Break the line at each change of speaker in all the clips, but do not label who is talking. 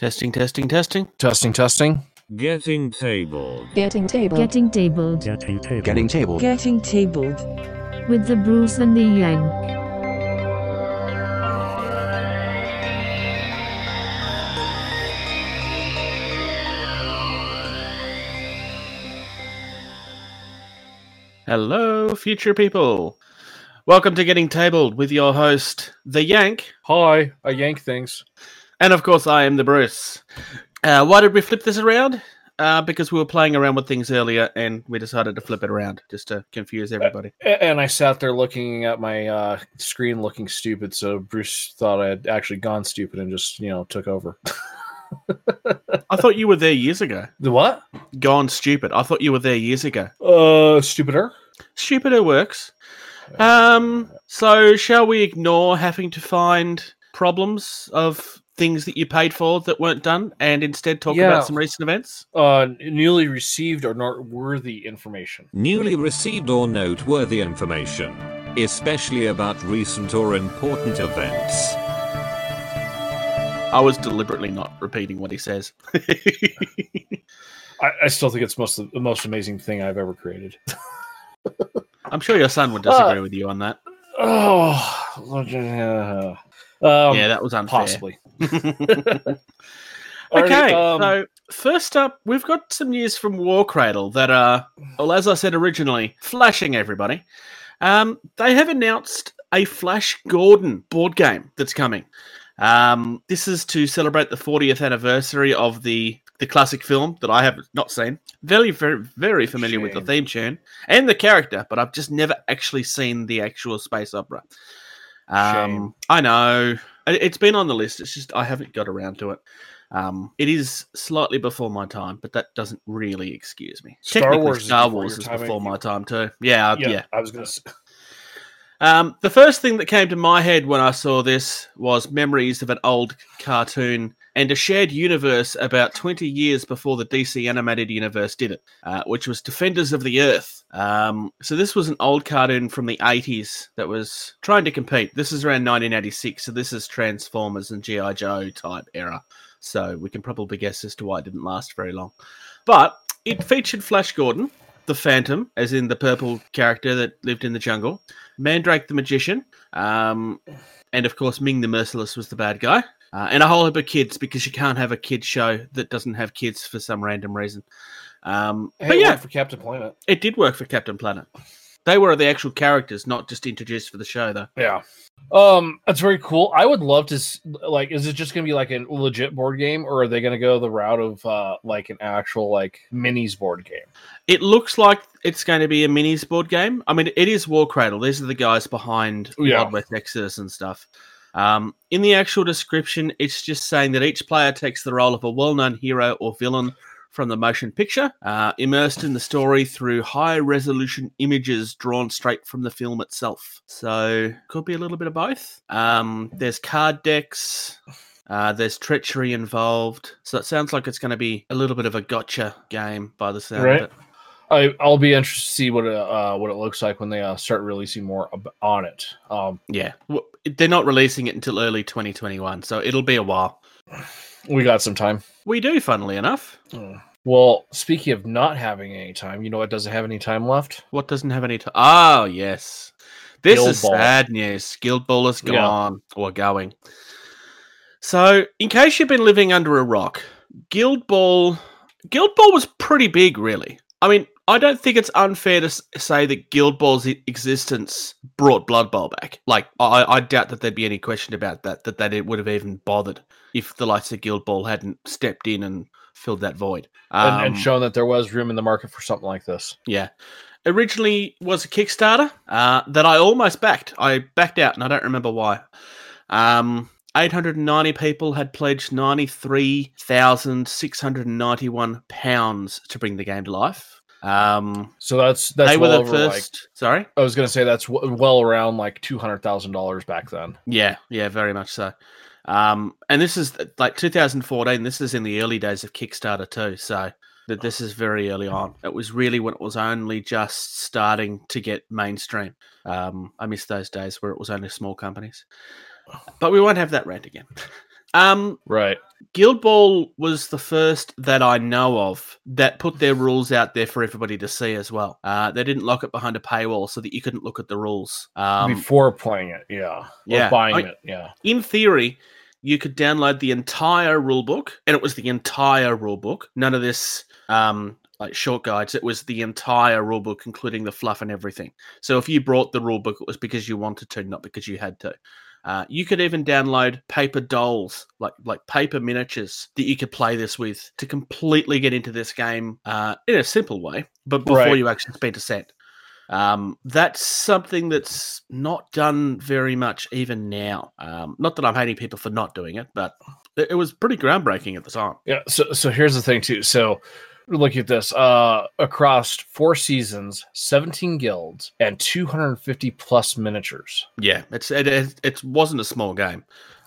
Testing, testing, testing.
Testing, testing.
Getting tabled.
Getting table.
Getting tabled
Getting table.
Getting table.
Getting tabled.
with the Bruce and the Yang.
Hello, future people. Welcome to Getting Tabled with your host, The Yank.
Hi, I yank things.
And of course, I am the Bruce. Uh, why did we flip this around? Uh, because we were playing around with things earlier and we decided to flip it around just to confuse everybody.
And I sat there looking at my uh, screen looking stupid, so Bruce thought I had actually gone stupid and just, you know, took over.
I thought you were there years ago.
The what?
Gone stupid. I thought you were there years ago.
Uh, stupider?
Stupider works. Um, so shall we ignore having to find problems of things that you paid for that weren't done and instead talk
Yeah.
about some recent events?
Uh, newly received or noteworthy information.
Newly received or noteworthy information, especially about recent or important events.
I was deliberately not repeating what he says.
I, I still think it's most the most amazing thing I've ever created.
I'm sure your son would disagree with you on that.
Oh, yeah. Um,
yeah, that was unfair.
possibly.
Okay,
Alright, um,
so first up, we've got some news from Warcradle that are, well, as I said originally, flashing everybody. Um, they have announced a Flash Gordon board game that's coming. Um, this is to celebrate the 40th anniversary of the the classic film that I have not seen. Very, very, very familiar with the theme tune and the character, but I've just never actually seen the actual space opera. Um,
Shame.
I know it's been on the list. It's just I haven't got around to it. Um, it is slightly before my time, but that doesn't really excuse me.
Star
Technically,
Wars is
Star
before
Wars
your
is before my time too. Yeah, yeah.
yeah, I was gonna.
Um, the first thing that came to my head when I saw this was memories of an old cartoon and a shared universe about 20 years before the DC animated universe did it, uh, which was Defenders of the Earth. Um, so this was an old cartoon from the 80s that was trying to compete. This is around 1986, so this is Transformers and G.I. Joe type era. So we can probably guess as to why it didn't last very long. But it featured Flash Gordon, the Phantom, as in the purple character that lived in the jungle, Mandrake the Magician, um, and of course Ming the Merciless was the bad guy, uh, and a whole heap of kids because you can't have a kids show that doesn't have kids for some random reason. Um,
hey,
but yeah,
for Captain Planet.
it did work for Captain Planet. They were the actual characters, not just introduced for the show, though.
Yeah. Um, that's very cool. I would love to like. Is it just gonna be like a legit board game, or are they gonna go the route of uh like an actual like minis board game?
It looks like it's going to be a minis board game. I mean, it is Warcradle. These are the guys behind
Yeah.
Wild West Exodus and stuff. Um, in the actual description, it's just saying that each player takes the role of a well-known hero or villain from the motion picture, uh, immersed in the story through high-resolution images drawn straight from the film itself. So, could be a little bit of both. Um, there's card decks. Uh, there's treachery involved, so it sounds like it's going to be a little bit of a gotcha game by the sound
Right.
of it.
I I'll be interested to see what it, uh what it looks like when they uh, start releasing more ab- on it. Um,
Yeah, W- they're not releasing it until early 2021, so it'll be a while.
We got some time.
We do, funnily enough. Hmm.
Well, speaking of not having any time, you know what doesn't have any time left?
What doesn't have any time? Oh, yes. This
Guild
is
Ball.
sad news. Guild Ball is
Yeah.
gone or going. So, in case you've been living under a rock, Guild Ball, Guild Ball was pretty big, really. I mean, I don't think it's unfair to say that Guild Ball's existence brought Blood Bowl back. Like, I, I doubt that there'd be any question about that, that it would have even bothered if the likes of Guild Ball hadn't stepped in and filled that void.
and, and
Um,
shown that there was room in the market for something like this.
yeah. Originally was a Kickstarter uh, that I almost backed. I backed out and I don't remember why. Um, 890 people had pledged 93,691 pounds to bring the game to life. Um,
So that's that's
they were
well
the
over,
first. Sorry?
I was gonna say that's w- well around like two hundred thousand dollars back then.
Yeah, yeah, very much so. Um, and this is like 2014. This is in the early days of Kickstarter too. So that this is very early on. It was really when it was only just starting to get mainstream. Um, I miss those days where it was only small companies. But we won't have that rant again. Um,
Right.
Guild Ball was the first that I know of that put their rules out there for everybody to see as well. Uh, they didn't lock it behind a paywall so that you couldn't look at the rules. Um,
Before playing it, yeah.
yeah,
Or buying
I-
it, yeah.
in theory, you could download the entire rule book, and it was the entire rule book. None of this um, like short guides. It was the entire rule book, including the fluff and everything. So if you brought the rule book, it was because you wanted to, not because you had to. Uh, you could even download paper dolls, like like paper miniatures that you could play this with to completely get into this game uh, in a simple way, but before
Right.
you actually spent a cent. Um, that's something that's not done very much even now. Um, not that I'm hating people for not doing it, but it, it was pretty groundbreaking at the time.
Yeah. So so here's the thing too. So look at this. Uh across four seasons, 17 guilds, and 250 plus miniatures.
Yeah, it's it, it, it wasn't a small game.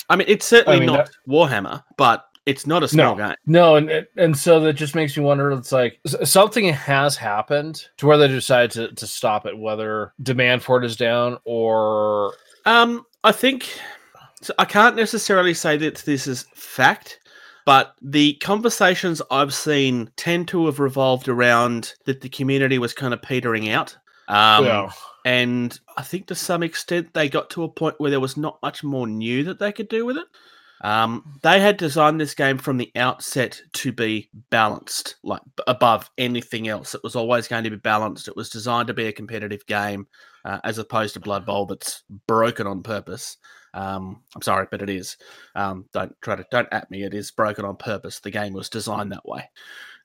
I mean, it's certainly
mean,
not Warhammer, but it's not a small
No.
game.
No, and and- and so that just makes me wonder. It's like something has happened to where they decided to, to stop it, whether demand for it is down or
Um, I think so I can't necessarily say that this is fact, but the conversations I've seen tend to have revolved around that the community was kind of petering out. Um,
Yeah.
and I think to some extent they got to a point where there was not much more new that they could do with it. Um, they had designed this game from the outset to be balanced, like above anything else. It was always going to be balanced. It was designed to be a competitive game, uh, as opposed to Blood Bowl that's broken on purpose. Um, I'm sorry, but it is. Um, don't try to don't at me. It is broken on purpose. The game was designed that way.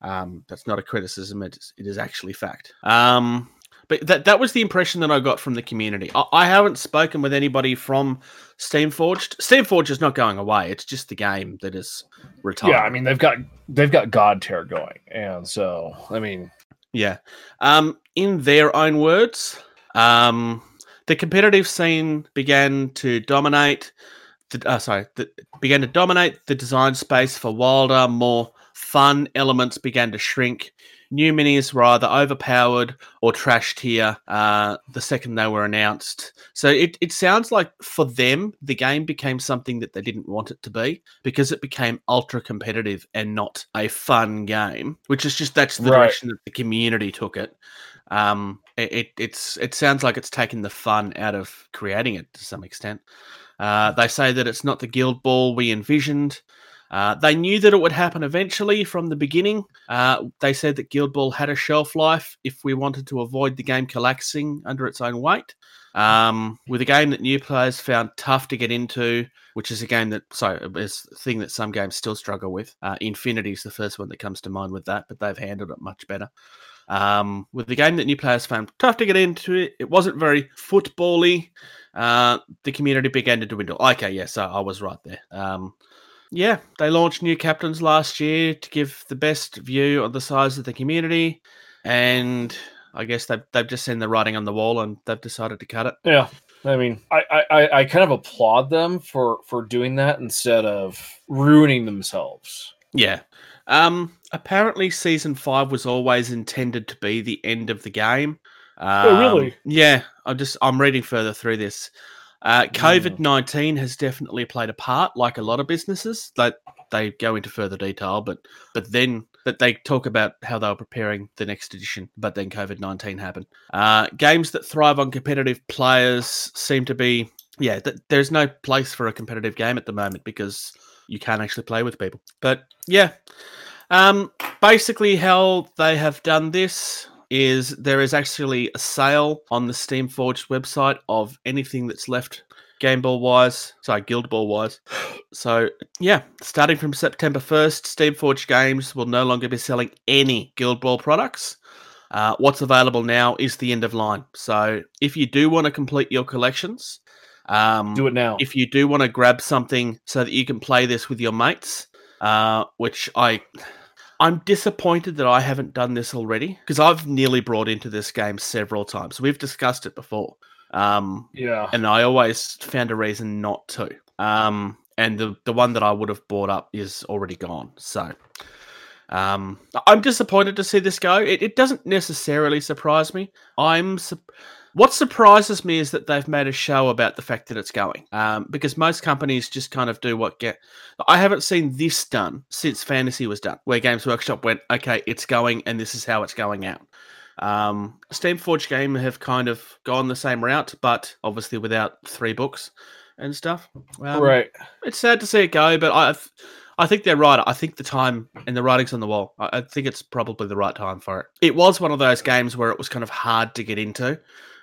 Um, that's not a criticism. It is, it is actually fact. Um, but that that was the impression that I got from the community. I, I haven't spoken with anybody from Steamforged. Steamforged is not going away. It's just the game that is retired.
yeah. I mean, they've got they've got Godtear going, and so I mean,
Yeah. Um, in their own words, um, the competitive scene began to dominate. The, uh, sorry, the, began to dominate the design space for wilder, more fun elements began to shrink. New minis were either overpowered or trashed here uh, the second they were announced. So it, it sounds like for them, the game became something that they didn't want it to be because it became ultra competitive and not a fun game, which is just that's the
Right.
direction that the community took it. Um, it, it it's it sounds like it's taken the fun out of creating it to some extent. Uh, they say that it's not the guild ball we envisioned. Uh, they knew that it would happen eventually from the beginning. Uh, they said that Guild Ball had a shelf life if we wanted to avoid the game collapsing under its own weight. Um, with a game that new players found tough to get into, which is a game that, sorry, is a thing that some games still struggle with. Uh, Infinity is the first one that comes to mind with that, but they've handled it much better. Um, with the game that new players found tough to get into, it, it wasn't very footbally. Uh, the community began to dwindle. Okay, yes, I, I was right there. Um, yeah, they launched new captains last year to give the best view of the size of the community, and I guess they've they've just seen the writing on the wall and they've decided to cut it.
yeah. I mean, I, I I- I kind of applaud them for for doing that instead of ruining themselves.
Yeah. Um. Apparently, season five was always intended to be the end of the game. Um,
Oh, really?
Yeah. I'm just I'm reading further through this. Uh, COVID nineteen has definitely played a part, like a lot of businesses. That they go into further detail, but but then that they talk about how they were preparing the next edition, but then COVID nineteen happened. Uh, games that thrive on competitive players seem to be yeah. Th- there's no place for a competitive game at the moment because you can't actually play with people. But yeah, um, basically how they have done this is there is actually a sale on the Steamforged website of anything that's left Game Ball wise, sorry, Guild Ball wise. So yeah, starting from September 1st, Steamforged Games will no longer be selling any Guild Ball products. Uh, what's available now is the end of line. So if you do want to complete your collections, um,
Do it now.
if you do want to grab something so that you can play this with your mates, uh, which I. I'm disappointed that I haven't done this already because I've nearly brought into this game several times. We've discussed it before, um,
yeah.
and I always found a reason not to. Um, and the the one that I would have bought up is already gone. So, Um, I'm disappointed to see this go. It, it doesn't necessarily surprise me. I'm sup- what surprises me is that they've made a show about the fact that it's going. Um, because most companies just kind of do what get. I haven't seen this done since Fantasy was done, where Games Workshop went, okay, it's going, and this is how it's going out. Um, Steamforge Game have kind of gone the same route, but obviously without three books and stuff. Um,
right.
It's sad to see it go, but I, I think they're right. I think the time and the writing's on the wall. I, I think it's probably the right time for it. It was one of those games where it was kind of hard to get into.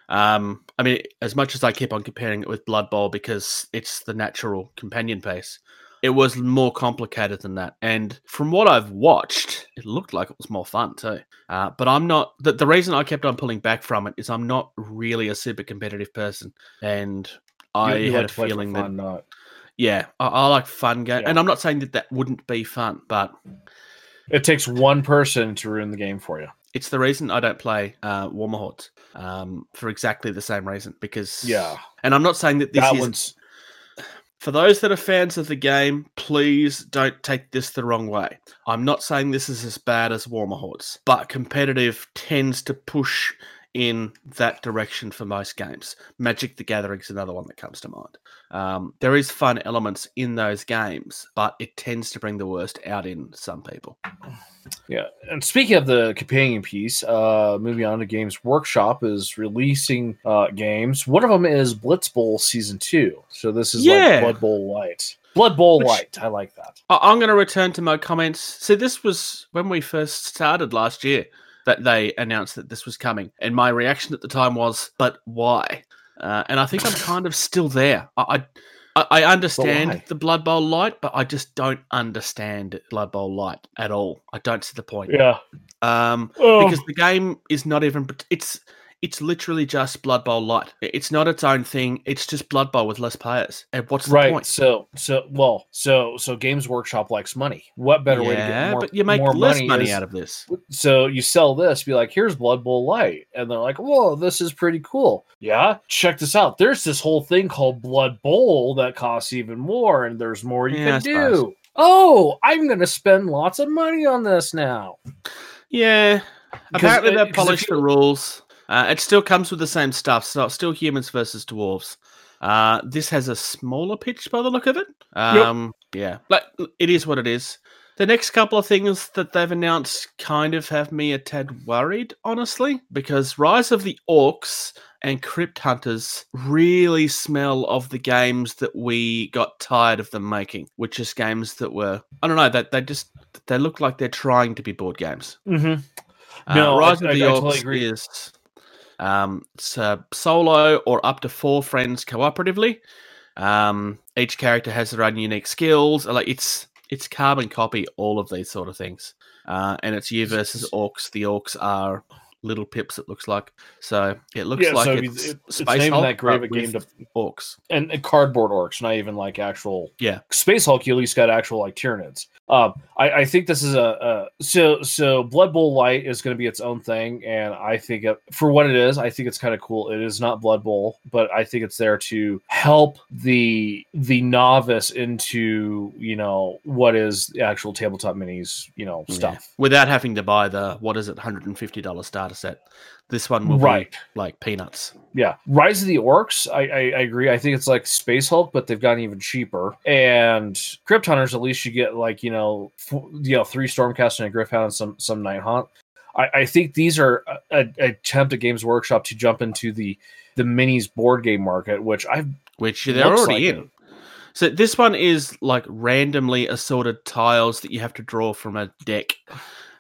Um, I mean, as much as I keep on comparing it with Blood Bowl because it's the natural companion piece, it was more complicated than that. And from what I've watched, it looked like it was more fun too. Uh, but I'm not. The, the reason I kept on pulling back from it is I'm not really a super competitive person, and I
You- you
had
like
a feeling that yeah, I, I like fun game,
Yeah.
and I'm not saying that that wouldn't be fun, but
it takes one person to ruin the game for you.
it's the reason I don't play uh, Warmahordes um, for exactly the same reason. Because
Yeah.
and I'm not saying that this is
one's
for those that are fans of the game. Please don't take this the wrong way. I'm not saying this is as bad as Warmahordes, but competitive tends to push in that direction for most games. Magic the Gathering is another one that comes to mind. Um, there is fun elements in those games, but it tends to bring the worst out in some people.
Yeah, and speaking of the companion piece, uh, moving on to Games Workshop is releasing uh, games. One of them is Blitz Bowl Season Two. So this is
Yeah.
like Blood Bowl Light. Blood Bowl
Which-
Light. I like that.
I'm going to return to my comments. So this was when we first started last year that they announced that this was coming, and my reaction at the time was, "But why?" Uh, and I think I'm kind of still there. I I, I understand the Blood Bowl Light, but I just don't understand Blood Bowl Light at all. I don't see the point.
Yeah.
Um,
Oh,
because the game is not even it's it's literally just Blood Bowl Light. It's not its own thing. It's just Blood Bowl with less players. And what's the
right.
point?
So so well so so Games Workshop likes money. What better way to get
Yeah,
more,
but you make less
money,
money
is-
out of this.
So you sell this, be like, here's Blood Bowl Light. And they're like, whoa, this is pretty cool. Yeah, check this out. There's this whole thing called Blood Bowl that costs even more, and there's more you
Yeah,
can do. Oh, I'm going to spend lots of money on this now.
Yeah. Apparently,
if
polished the rules. Uh, it still comes with the same stuff. So it's still humans versus dwarves. Uh, this has a smaller pitch by the look of it. Um, Yeah, but it is what it is. The next couple of things that they've announced kind of have me a tad worried, honestly, because Rise of the Orcs and Crypt Hunters really smell of the games that we got tired of them making, which is games that were I don't know that they, just they look like they're trying to be board games.
Mm-hmm.
Uh,
No, I-
Rise of the
I
Orcs
totally agree.
is um, it's uh, solo or up to four friends cooperatively. Um, each character has their own unique skills. Like it's it's carbon copy all of these sort of things, uh, and it's you versus orcs. The orcs are little pips. It looks like so. It looks
Yeah,
like
so
it's,
it- it's
Space Hulk,
that great
but
a game to-
orcs.
And, and cardboard orcs, not even like actual.
Yeah.
Space Hulk, you at least got actual like Tyranids. Um, I, I think this is a, a so so Blood Bowl Light is going to be its own thing, and I think it, for what it is, I think it's kind of cool. It is not Blood Bowl, but I think it's there to help the the novice into you know what is the actual tabletop minis, you know
Yeah.
stuff.
without having to buy the what is it, hundred and fifty dollars starter set. This one will
Right.
be like peanuts.
Yeah, Rise of the Orcs. I, I, I agree. I think it's like Space Hulk, but they've gotten even cheaper. And Crypt Hunters, at least you get like you know, f- you know, three Stormcast and a Gryph-hound and some some Night Haunt. I, I think these are a, a attempt at Games Workshop to jump into the the minis board game market, which I've
which they're already
like
in. So this one is like randomly assorted tiles that you have to draw from a deck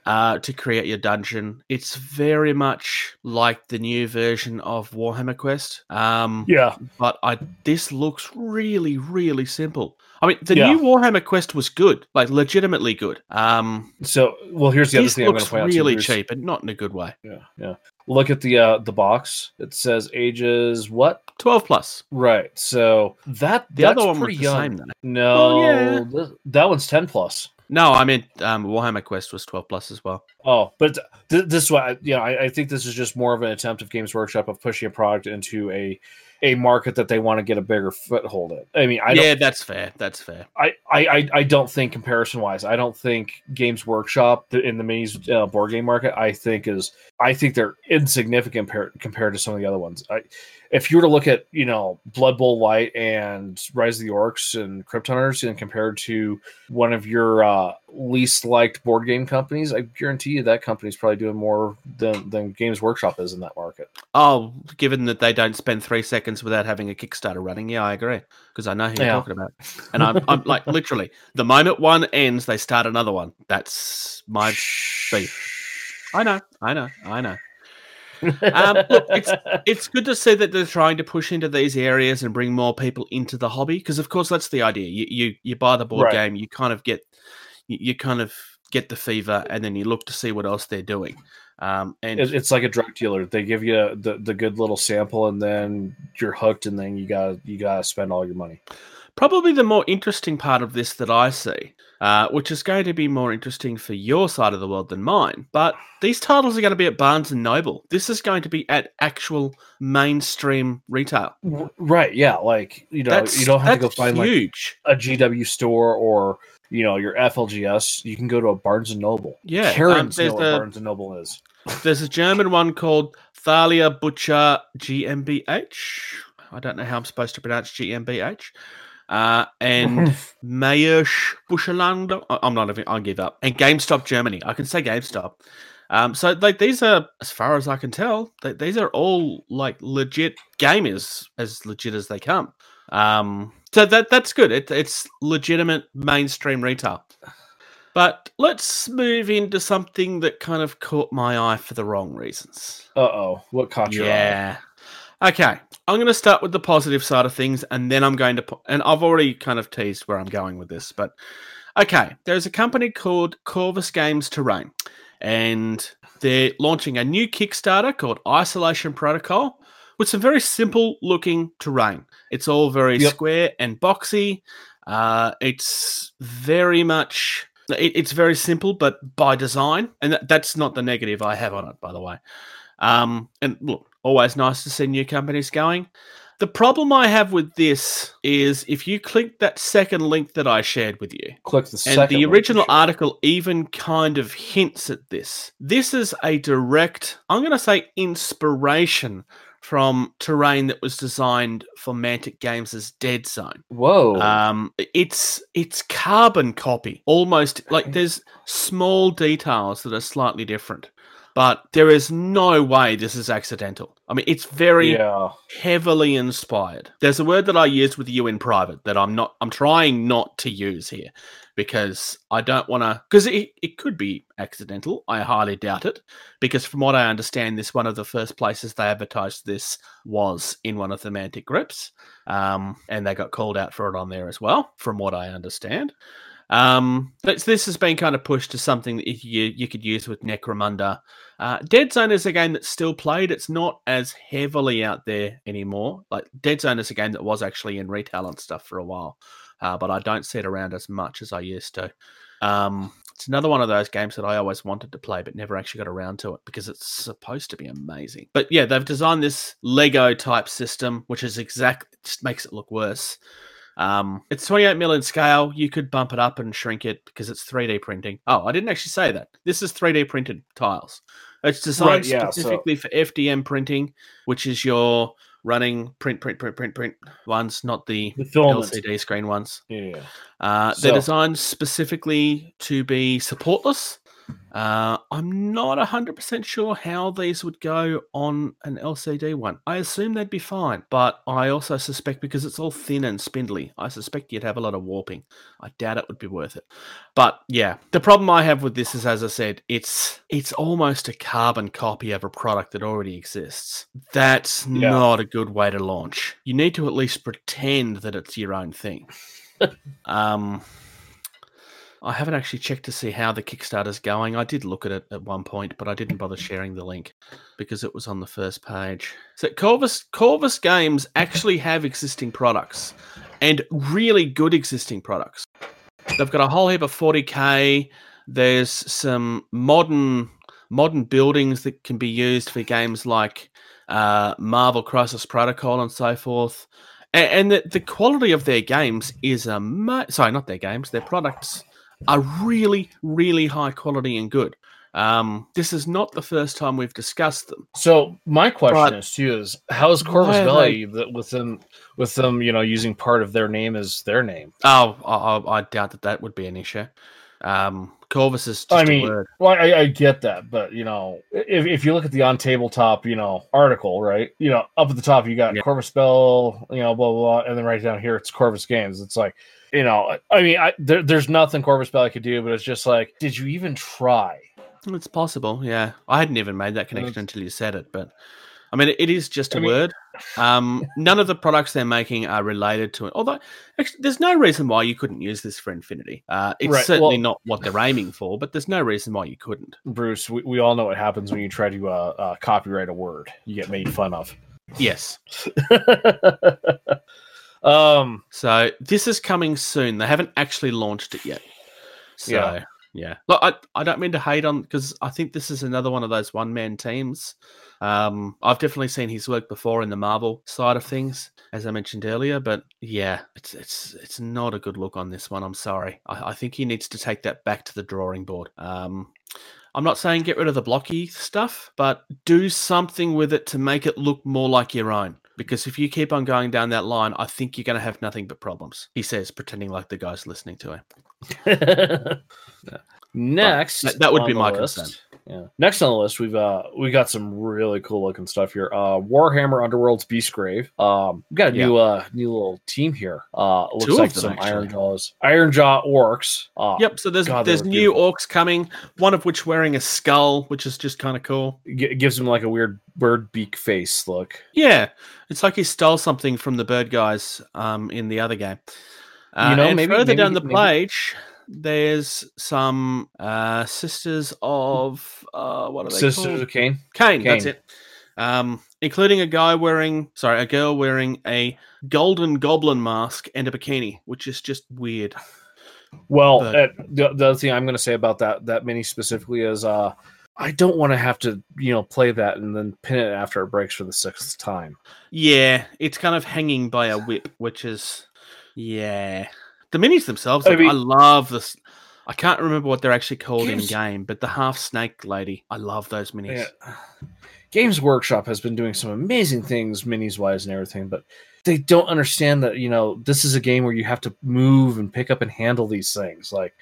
uh, to create your dungeon. It's very much like the new version of Warhammer Quest. Um,
yeah
but I this looks really really simple. I mean, the
Yeah.
new Warhammer Quest was good, like legitimately good. Um,
So well, here's the other thing I'm going to
looks
out.
really cheap and not in a good way.
Yeah, yeah. Look at the uh the box. It says ages what?
Twelve plus.
Right. So that
The
that's
other one was the
young.
same though.
No,
Oh, yeah.
th- that one's ten plus.
No, I meant um, Warhammer Quest was twelve plus as well.
Oh, but th- this is what I, you know. I, I think this is just more of an attempt of Games Workshop of pushing a product into a a market that they want to get a bigger foothold in. I mean, I don't,
yeah, that's fair. That's fair.
I, I, I- I don't think comparison wise, I don't think Games Workshop in the minis uh, board game market, I think is, I think they're insignificant par- compared to some of the other ones. I, if you were to look at, you know, Blood Bowl Light and Rise of the Orcs and Crypt Hunters and compared to one of your uh, least liked board game companies, I guarantee you that company's probably doing more than, than Games Workshop is in that market.
Oh, given that they don't spend three seconds without having a Kickstarter running, yeah, I agree because I know who you're talking about, and I'm, I'm like literally the moment one ends, they start another one. That's my beef. I know, I know, I know. Um, look, It's good to see that they're trying to push into these areas and bring more people into the hobby because, of course, that's the idea. You you, you buy the board
Right.
game, you kind of get you, you kind of get the fever, and then you look to see what else they're doing. Um, and
It- it's like a drug dealer. They give you the, the good little sample, and then you're hooked, and then you got you got to spend all your money.
Probably the more interesting part of this that I see, uh, which is going to be more interesting for your side of the world than mine. But these titles are going to be at Barnes and Noble. This is going to be at actual mainstream retail.
Right? Yeah. Like you know,
That's
you don't have to go find like a GW store or you know your FLGS. You can go to a Barnes and Noble.
Yeah, um,
Karens
there's
know what
the-
Barnes and Noble is.
There's a German one called Thalia Butcher GmbH. I don't know how I'm supposed to pronounce GmbH. Uh, and Mayersch Buscheland. I- I'm not even. I'll give up. And GameStop Germany. I can say GameStop. Um, so like these are, as far as I can tell, th- these are all like legit gamers, as legit as they come. Um, so that that's good. It, it's legitimate mainstream retail. But let's move into something that kind of caught my eye for the wrong reasons.
Uh oh, what caught your eye?
Okay. I'm going to start with the positive side of things, and then I'm going to, po- and I've already kind of teased where I'm going with this, but okay. There's a company called Corvus Games Terrain, and they're launching a new Kickstarter called Isolation Protocol with some very simple looking terrain. It's all very
Yep.
square and boxy. Uh, it's very much it, it's very simple, but by design, and that, that's not the negative I have on it, by the way. Um, and look, always nice to see new companies going. The problem I have with this is if you click that second link that I shared with you,
Click the
and
second.
the original article even kind of hints at this. This is a direct, I'm going to say, inspiration from terrain that was designed for Mantic Games' as Dead Zone.
Whoa.
Um, it's it's carbon copy, almost like there's small details that are slightly different, but there is no way this is accidental. I mean, it's very
yeah.
heavily inspired. There's a word that I used with you in private that I'm not I'm trying not to use here because I don't want to because it, it could be accidental. I highly doubt it because from what I understand this one of the first places they advertised this was in one of the Mantic groups. Um, and they got called out for it on there as well from what I understand. Um, this has been kind of pushed to something that you you could use with Necromunda. Uh, Dead Zone is a game that's still played. It's not as heavily out there anymore. Like Dead Zone is a game that was actually in retail and stuff for a while, uh, but I don't see it around as much as I used to. Um, it's another one of those games that I always wanted to play, but never actually got around to it because it's supposed to be amazing. But yeah, they've designed this Lego type system, which is exactly just makes it look worse. Um, it's 28 mil in scale. You could bump it up and shrink it because it's 3D printing. Oh, I didn't actually say that. This is 3D printed tiles. It's designed
Right, yeah, so-
specifically for FDM printing, which is your running print, print, print, print, print ones, not the
The.
LCD screen ones.
Yeah.
Uh, they're designed specifically to be supportless. Uh, I'm not 100% sure how these would go on an LCD one. I assume they'd be fine, but I also suspect because it's all thin and spindly, I suspect you'd have a lot of warping. I doubt it would be worth it. But yeah, the problem I have with this is, as I said, it's it's almost a carbon copy of a product that already exists. That's
Yeah.
not a good way to launch. You need to at least pretend that it's your own thing. um, I haven't actually checked to see how the Kickstarter's going. I did look at it at one point, but I didn't bother sharing the link because it was on the first page. So Corvus Corvus Games actually have existing products and really good existing products. They've got a whole heap of 40k. There's some modern modern buildings that can be used for games like uh, Marvel Crisis Protocol and so forth. And, and the, the quality of their games is ama- sorry, not their games, their products are really, really high quality and good. Um, this is not the first time we've discussed them.
So my question
But-
is too is how is Corvus Belli that with them with them you know using part of their name as their name?
Oh, I, I, doubt that that would be an issue. Um, Corvus is just
I
a
mean, well, I, I get that, but you know, if, if you look at the on tabletop, you know, article, right? You know, up at the top you got
Yeah.
Corvus Bell, you know, blah blah, blah, and then right down here it's Corvus Games. It's like, you know, I mean, I, there, there's nothing Corvus Belli could do, but it's just like, did you even try?
It's possible, yeah. I hadn't even made that connection until you said it, but I mean, it is just a
I mean-
word. Um, none of the products they're making are related to it. Although, actually, there's no reason why you couldn't use this for Infinity. Uh, it's
Right,
certainly
well-
not what they're aiming for, but there's no reason why you couldn't.
Bruce, we, we all know what happens when you try to uh, uh, copyright a word. You get made fun of.
Yes.
um,
So this is coming soon. They haven't actually launched it yet. So
Yeah.
yeah, look, I, I don't mean to hate on because I think this is another one of those one man teams. Um, I've definitely seen his work before in the Marvel side of things, as I mentioned earlier. But yeah, it's it's it's not a good look on this one. I'm sorry. I, I think he needs to take that back to the drawing board. Um, I'm not saying get rid of the blocky stuff, but do something with it to make it look more like your own. Because if you keep on going down that line, I think you're going to have nothing but problems. He says, pretending like the guy's listening to him.
Next,
that- that would be my
list-
concern.
Yeah. Next on the list, we've uh we got some really cool looking stuff here. Uh, Warhammer Underworld's Beastgrave. Um, we got a
Yeah.
new uh new little team here. Uh, looks
Two
like some
actually.
Iron Jaws, Iron Jaw orcs. Uh,
Yep. So there's
God,
there's new
beautiful.
orcs coming. One of which wearing a skull, which is just kind of cool.
G- gives him like a weird bird beak face look.
Yeah, it's like he stole something from the bird guys um, in the other game. Uh,
know,
and
maybe-
further
maybe-
down the
maybe-
page, there's some uh, sisters of uh, what are they
Sisters
called?
of Khaine.
Khaine, that's it. Um, including a guy wearing, sorry, a girl wearing a golden goblin mask and a bikini, which is just weird.
Well,
But-
uh, the, the other thing I'm going to say about that that mini specifically is uh I don't want to have to you know play that and then pin it after it breaks for the sixth time.
Yeah, it's kind of hanging by a whip, which is, yeah. The minis themselves,
I
like, I,
mean-
love this. I can't remember what they're actually called
Games-
in game, but the half snake lady, I love those minis.
Yeah. Games Workshop has been doing some amazing things, minis wise and everything, but they don't understand that you know this is a game where you have to move and pick up and handle these things. Like,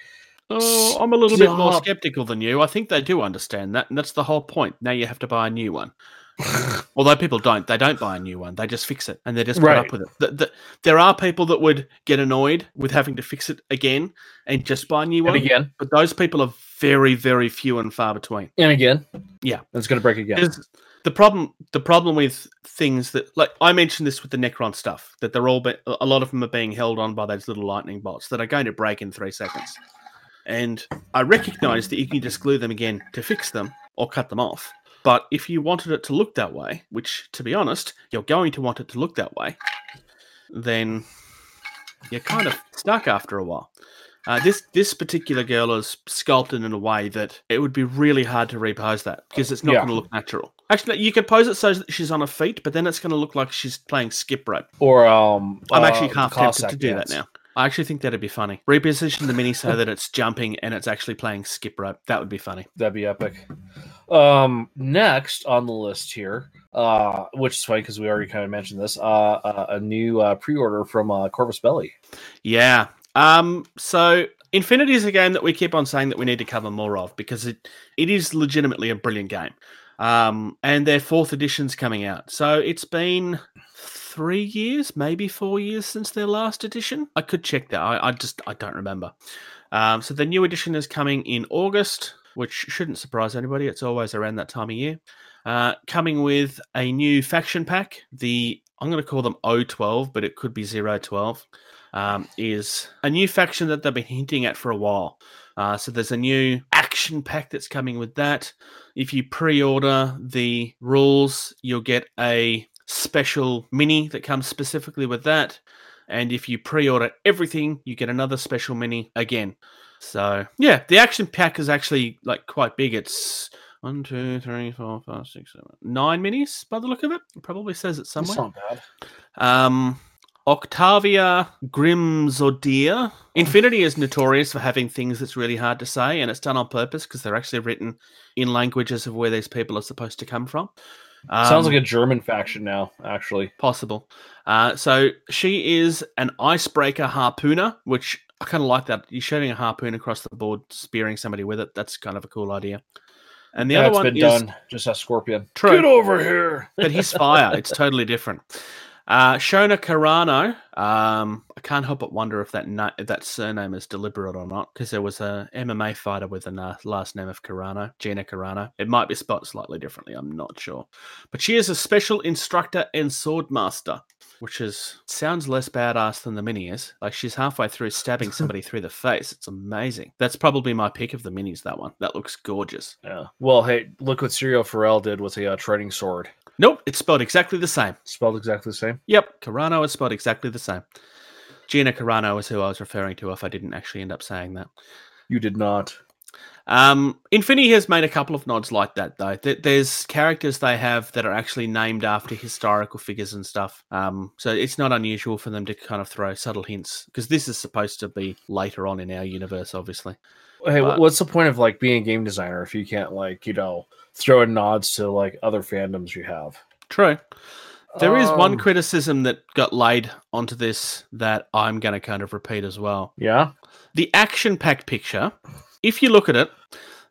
Oh, I'm a little bit more skeptical than you. I think they do understand that, and that's the whole point. Now you have to buy a new one. Although people don't, they don't buy a new one. They just fix it, and they just put
Right.
up with it. The, the, there are people that would get annoyed with having to fix it again and just buy a new
and
one.
again,
But those people are very, very few and far between.
and again,
Yeah.
it's going to break again.
Because the problem, the problem with things that, like I mentioned this with the Necron stuff, that they're all, be, a lot of them are being held on by those little lightning bolts that are going to break in three seconds. And I recognize that you can just glue them again to fix them or cut them off. But if you wanted it to look that way, which to be honest, you're going to want it to look that way, then you're kind of stuck after a while. Uh, this this particular girl is sculpted in a way that it would be really hard to repose that because it's not
Yeah.
going to look natural. Actually, you could pose it so that she's on her feet, but then it's going to look like she's playing skip rope.
or um,
I'm
uh,
actually
the
half tempted to do
dance.
that now. I actually think that'd be funny. Reposition the mini so that it's jumping and it's actually playing skip rope. That would be funny.
That'd be epic. Um, next on the list here, uh, which is funny because we already kind of mentioned this, uh, uh, a new uh, pre-order from uh, Corvus Belli.
Yeah. Um. So Infinity is a game that we keep on saying that we need to cover more of because it it is legitimately a brilliant game. Um. And their fourth edition's coming out. So it's been three years, maybe four years since their last edition. I could check that. I, I just I don't remember. Um. So the new edition is coming in August, which shouldn't surprise anybody. It's always around that time of year. Uh, coming with a new faction pack. The I'm going to call them O12, but it could be 012 um, is a new faction that they've been hinting at for a while. Uh, so there's a new action pack that's coming with that. If you pre-order the rules, you'll get a special mini that comes specifically with that. And if you pre-order everything, you get another special mini again. So yeah, the action pack is actually like quite big. It's One, two, three, four, five, six, seven, nine minis by the look of it. It probably says it
That's
somewhere.
not bad.
Um, Oktavia Grimsdottir. Infinity is notorious for having things that's really hard to say, and it's done on purpose because they're actually written in languages of where these people are supposed to come from.
Sounds
Um,
like a German faction now, actually.
possible. Uh, so she is an icebreaker harpooner, which I kind of like that. You're shooting a harpoon across the board, spearing somebody with it. That's kind of a cool idea. And the
yeah,
other
it's
one
been
is
done. Just a scorpion.
True.
Get over here.
but he's fire. It's totally different. Uh, Shona Carano. Um, I can't help but wonder if that na- if that surname is deliberate or not, because there was a MMA fighter with a na- last name of Carano, Gina Carano. It might be spelled slightly differently. I'm not sure, but she is a special instructor and sword master, which is sounds less badass than the mini is. Like she's halfway through stabbing somebody through the face. It's amazing. That's probably my pick of the minis. That one. That looks gorgeous.
Yeah. Well, hey, look what Syrio Forel did with a uh, training sword.
Nope, it's spelled exactly the same.
Spelled exactly the same.
Yep, Carano is spelled exactly the same. Gina Carano is who I was referring to if I didn't actually end up saying that.
You did not.
Um, Infinity has made a couple of nods like that, though. Th- There's characters they have that are actually named after historical figures and stuff. Um, so it's not unusual for them to kind of throw subtle hints because this is supposed to be later on in our universe, obviously.
Hey,
But-
what's the point of like being a game designer if you can't like you know throw in nods to like other fandoms you have?
True. There is one
Um,
criticism that got laid onto this that I'm going to kind of repeat as well.
Yeah.
the action pack picture, if you look at it,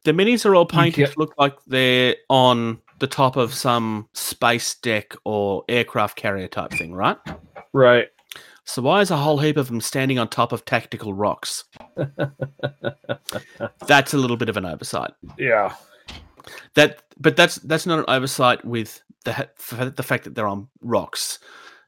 the minis are all painted to look like they're on the top of some space deck or aircraft carrier type thing, right?
Right.
So why is a whole heap of them standing on top of tactical rocks? that's a little bit of an oversight.
Yeah.
That, but that's that's not an oversight with the the fact that they're on rocks.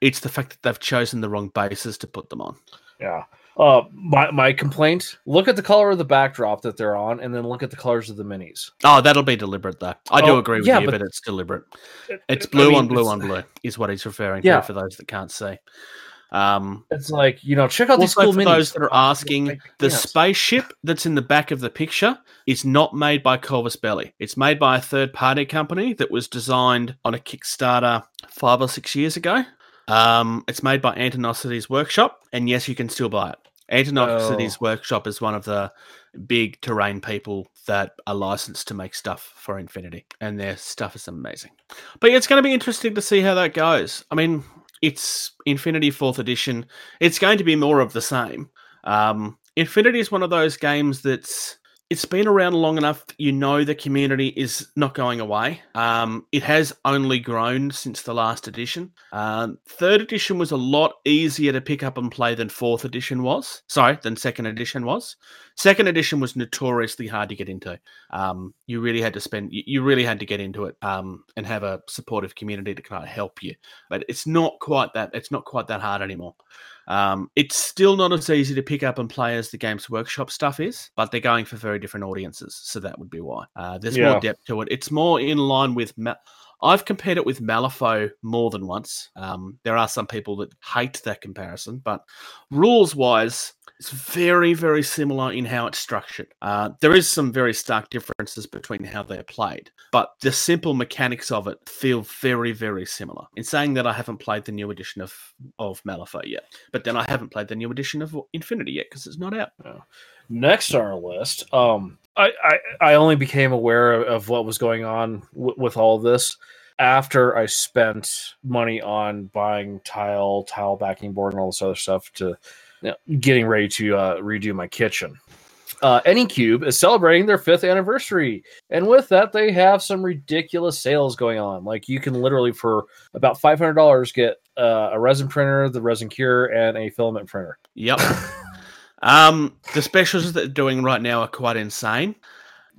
It's the fact that they've chosen the wrong bases to put them on.
Yeah. Uh, my my complaint: look at the color of the backdrop that they're on, and then look at the colors of the minis.
Oh, that'll be deliberate, though. I do
Oh,
agree with
yeah,
you,
but-
but, it's deliberate.
It-
It's
I
blue
mean,
on blue on blue is what he's referring
Yeah.
to for those that can't see. Um,
It's like you know, check out these cool
for
minis.
those that are asking,
Like,
the
yes.
spaceship that's in the back of the picture is not made by Corvus Belli. It's made by a third party company that was designed on a Kickstarter five or six years ago. Um, it's made by Antenocitis Workshop, and yes, you can still buy it. Antenocitis Workshop is one of the big terrain people that are licensed to make stuff for Infinity, and their stuff is amazing. But yeah, it's going to be interesting to see how that goes. I mean, it's Infinity Fourth Edition. It's going to be more of the same. Um, Infinity is one of those games that's it's been around long enough. You know the community is not going away. Um, it has only grown since the last edition. Um, third edition was a lot easier to pick up and play than fourth edition was. Sorry, than second edition was. Second edition was notoriously hard to get into. Um, you really had to spend. You, really had to get into it um, and have a supportive community to kind of help you. But it's not quite that. It's not quite that hard anymore. Um, it's still not as easy to pick up and play as the Games Workshop stuff is, but they're going for very different audiences, so that would be why. Uh, there's
Yeah.
more depth to it. It's more in line with. Ma- I've compared it with Malifaux more than once. Um, there are some people that hate that comparison, but rules wise, it's very, very similar in how it's structured. Uh, there is some very stark differences between how they're played, but the simple mechanics of it feel very, very similar. In saying that, I haven't played the new edition of of Malifaux yet, but then I haven't played the new edition of Infinity yet because it's not out.
Next on our list, um, I, I I only became aware of, of what was going on w- with all this after I spent money on buying tile, tile backing board, and all this other stuff to getting ready to uh, redo my kitchen. Uh, Anycubic is celebrating their fifth anniversary, and with that, they have some ridiculous sales going on. Like you can literally for about five hundred dollars get uh, a resin printer, the resin cure, and a filament printer.
Yep. um, the specials that they're doing right now are quite insane.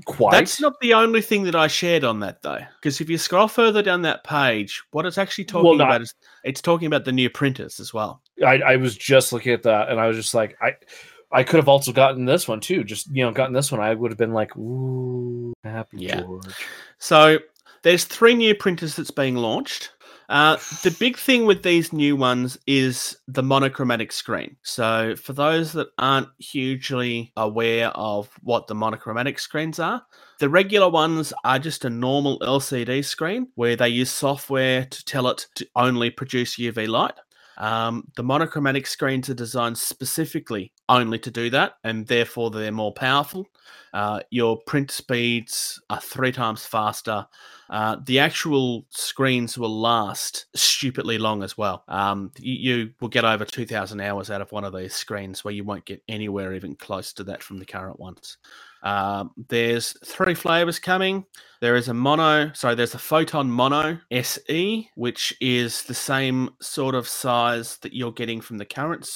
Quite.
That's not the only thing that I shared on that though, because if you scroll further down that page, what it's actually talking
Well, not-
about is it's talking about the new printers as well.
I, I was just looking at that and I was just like, I I could have also gotten this one too. Just you know, gotten this one, I would have been like, ooh, happy
Yeah.
George.
So there's three new printers that's being launched. Uh, the big thing with these new ones is the monochromatic screen. So, for those that aren't hugely aware of what the monochromatic screens are, the regular ones are just a normal LCD screen where they use software to tell it to only produce UV light. Um, the monochromatic screens are designed specifically only to do that, and therefore they're more powerful. Uh, your print speeds are three times faster. Uh, the actual screens will last stupidly long as well. Um, you, you will get over 2,000 hours out of one of these screens where you won't get anywhere even close to that from the current ones. Um, there's three flavors coming. There is a mono, sorry, there's a Photon Mono SE, which is the same sort of size that you're getting from the current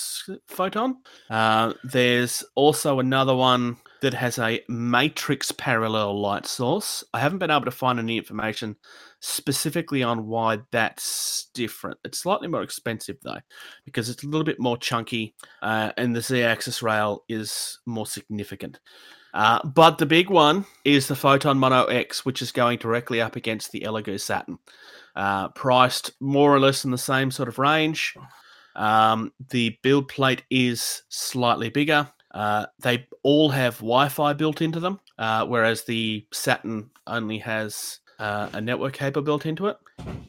Photon. Uh, there's also another one that has a matrix parallel light source. I haven't been able to find any information specifically on why that's different. It's slightly more expensive though, because it's a little bit more chunky, uh, and the Z-axis rail is more significant. Uh, but the big one is the Photon Mono X, which is going directly up against the Elegoo Saturn, uh, priced more or less in the same sort of range. Um, the build plate is slightly bigger. Uh, they all have Wi-Fi built into them, uh, whereas the Saturn only has uh, a network cable built into it.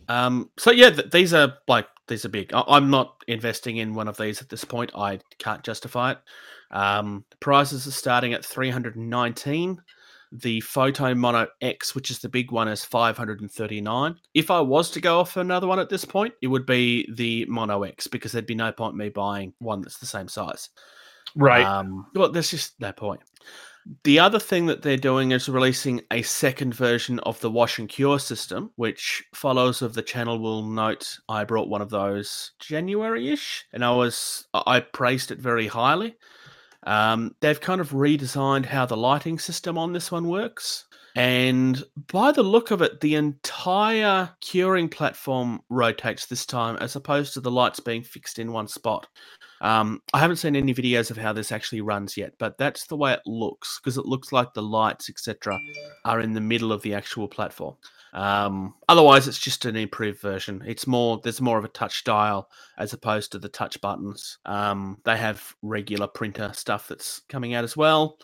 Um, so yeah, th- these are like these are big. I- I'm not investing in one of these at this point. I can't justify it. Um, prices are starting at 319. The Photon Mono X, which is the big one, is 539. If I was to go off another one at this point, it would be the Mono X because there'd be no point me buying one that's the same size.
Right.
Um, well, that's just their point. The other thing that they're doing is releasing a second version of the wash and cure system, which followers of the channel will note I brought one of those January-ish, and I was I praised it very highly. Um, they've kind of redesigned how the lighting system on this one works. And by the look of it, the entire curing platform rotates this time as opposed to the lights being fixed in one spot. Um, I haven't seen any videos of how this actually runs yet, but that's the way it looks because it looks like the lights, etc., are in the middle of the actual platform. Um, otherwise, it's just an improved version. It's more there's more of a touch style as opposed to the touch buttons. Um, they have regular printer stuff that's coming out as well.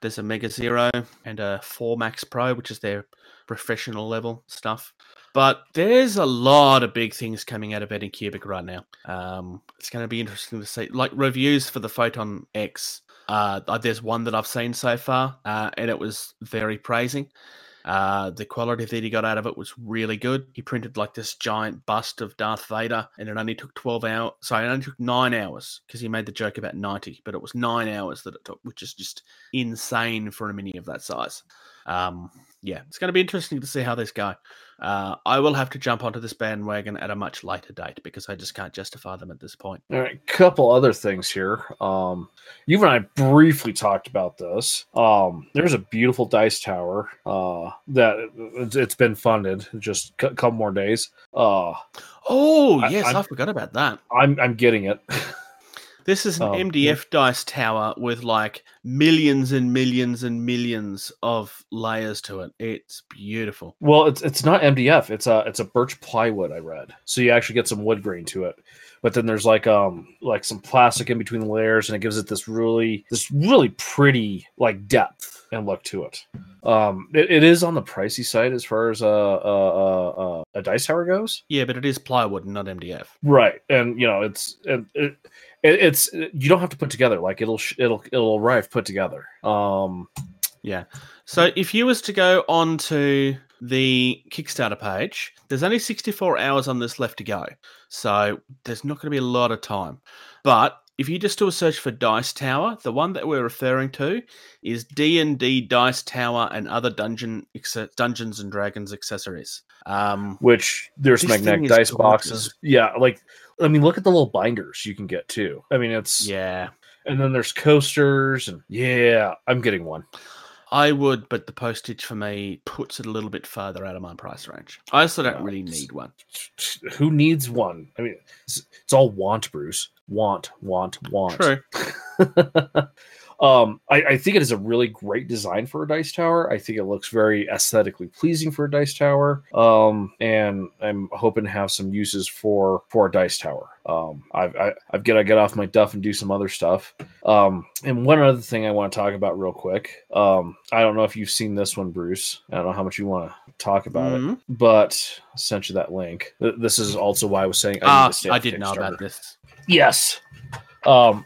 There's a Mega Zero and a 4 Max Pro, which is their professional level stuff. But there's a lot of big things coming out of Anycubic right now. Um, it's going to be interesting to see. Like reviews for the Photon X. Uh, there's one that I've seen so far, uh, and it was very praising. Uh, the quality that he got out of it was really good. He printed like this giant bust of Darth Vader, and it only took 12 hours. Sorry, it only took nine hours because he made the joke about 90, but it was nine hours that it took, which is just insane for a mini of that size. Um, yeah, it's going to be interesting to see how this go. Uh, I will have to jump onto this bandwagon at a much later date because I just can't justify them at this point.
All right, couple other things here. Um, you and I briefly talked about this. Um, there's a beautiful dice tower uh, that it's, been funded. Just a couple more days. Uh,
Oh, yes, I,
I'm-
forgot about that.
I'm I'm getting it.
This is an
Oh, yeah.
MDF dice tower with like millions and millions and millions of layers to it. It's beautiful.
Well, it's it's not MDF. It's a it's a birch plywood. I read, so you actually get some wood grain to it. But then there's like um like some plastic in between the layers, and it gives it this really this really pretty like depth and look to it. Um, it, it is on the pricey side as far as a a, a, a, a dice tower goes.
Yeah, but it is plywood and not MDF.
Right, and you know it's it, it, it it's you don't have to put together like it'll it'll it'll arrive put together. Um,
Yeah. So if you was to go on to the Kickstarter page, there's only 64 hours on this left to go. So there's not going to be a lot of time. But if you just do a search for Dice Tower, the one that we're referring to is D&D Dice Tower and other dungeon Dungeons and Dragons accessories. Um,
which there's magnetic dice
gorgeous.
boxes. Yeah, like I mean, look at the little binders you can get too. I mean, it's
yeah,
and then there's coasters and yeah, I'm getting one.
I would, but the postage for me puts it a little bit further out of my price range. I also don't really need one.
Who needs one? I mean, it's, it's all want, Bruce. Want, want, want.
True.
Um, I, I think it is a really great design for a dice tower. I think it looks very aesthetically pleasing for a dice tower. Um, and I'm hoping to have some uses for for a dice tower. Um, I've I, I've got to get off my duff and do some other stuff. Um, and one other thing I want to talk about real quick. Um, I don't know if you've seen this one, Bruce. I don't know how much you want to talk about it,
Mhm.
but I sent you that link. This is also why I was saying I, stay
I did know about this.
Yes. Um,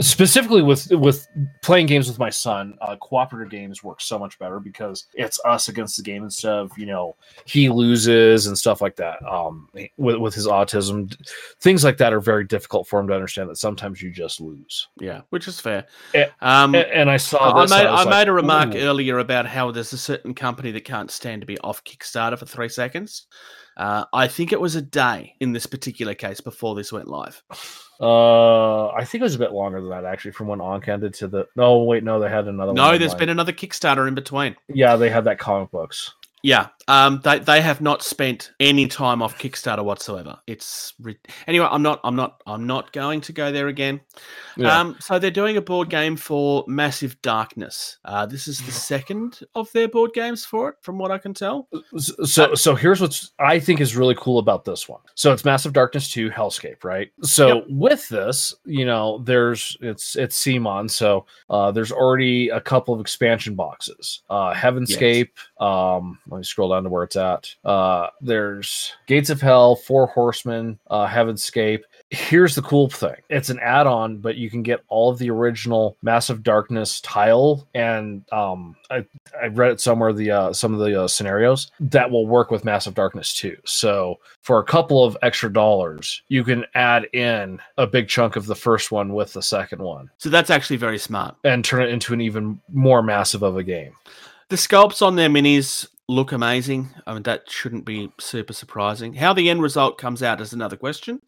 specifically with with playing games with my son, uh, cooperative games work so much better because it's us against the game instead of you know he loses and stuff like that. Um, with with his autism, things like that are very difficult for him to understand. That sometimes you just lose.
Yeah, which is fair.
Eh,
Um,
A- and I saw.
I made,
was
I
like,
made a remark
"Ooh."
earlier about how there's a certain company that can't stand to be off Kickstarter for three seconds. Uh, I think it was a day in this particular case before this went live.
Uh, I think it was a bit longer than that actually. From when Ankh ended to the. No, wait, no, they had another.
No, there's
online.
been another Kickstarter in between.
Yeah, they had that comic books.
Yeah, um, they they have not spent any time off Kickstarter whatsoever. It's ri- anyway. I'm not. I'm not. I'm not going to go there again.
Yeah.
Um, so they're doing a board game for Massive Darkness. Uh, this is the second of their board games for it, from what I can tell.
so so here's what I think is really cool about this one. So it's Massive Darkness 2 Hellscape, right? So
Yep.
with this, you know, there's it's it's CMON, so uh there's already a couple of expansion boxes. Uh Heavenscape, um let me scroll down to where it's at. Uh there's Gates of Hell, Four Horsemen, uh Heavenscape. Here's the cool thing. It's an add-on, but you can get all of the original Massive Darkness tile and um I I read it somewhere the uh, some of the uh, scenarios that will work with Massive Darkness too. So for a couple of extra dollars, you can add in a big chunk of the first one with the second one
So that's actually very smart.
and turn it into an even more massive of a game.
The sculpts on their minis look amazing. I mean, that shouldn't be super surprising. How the end result comes out is another question,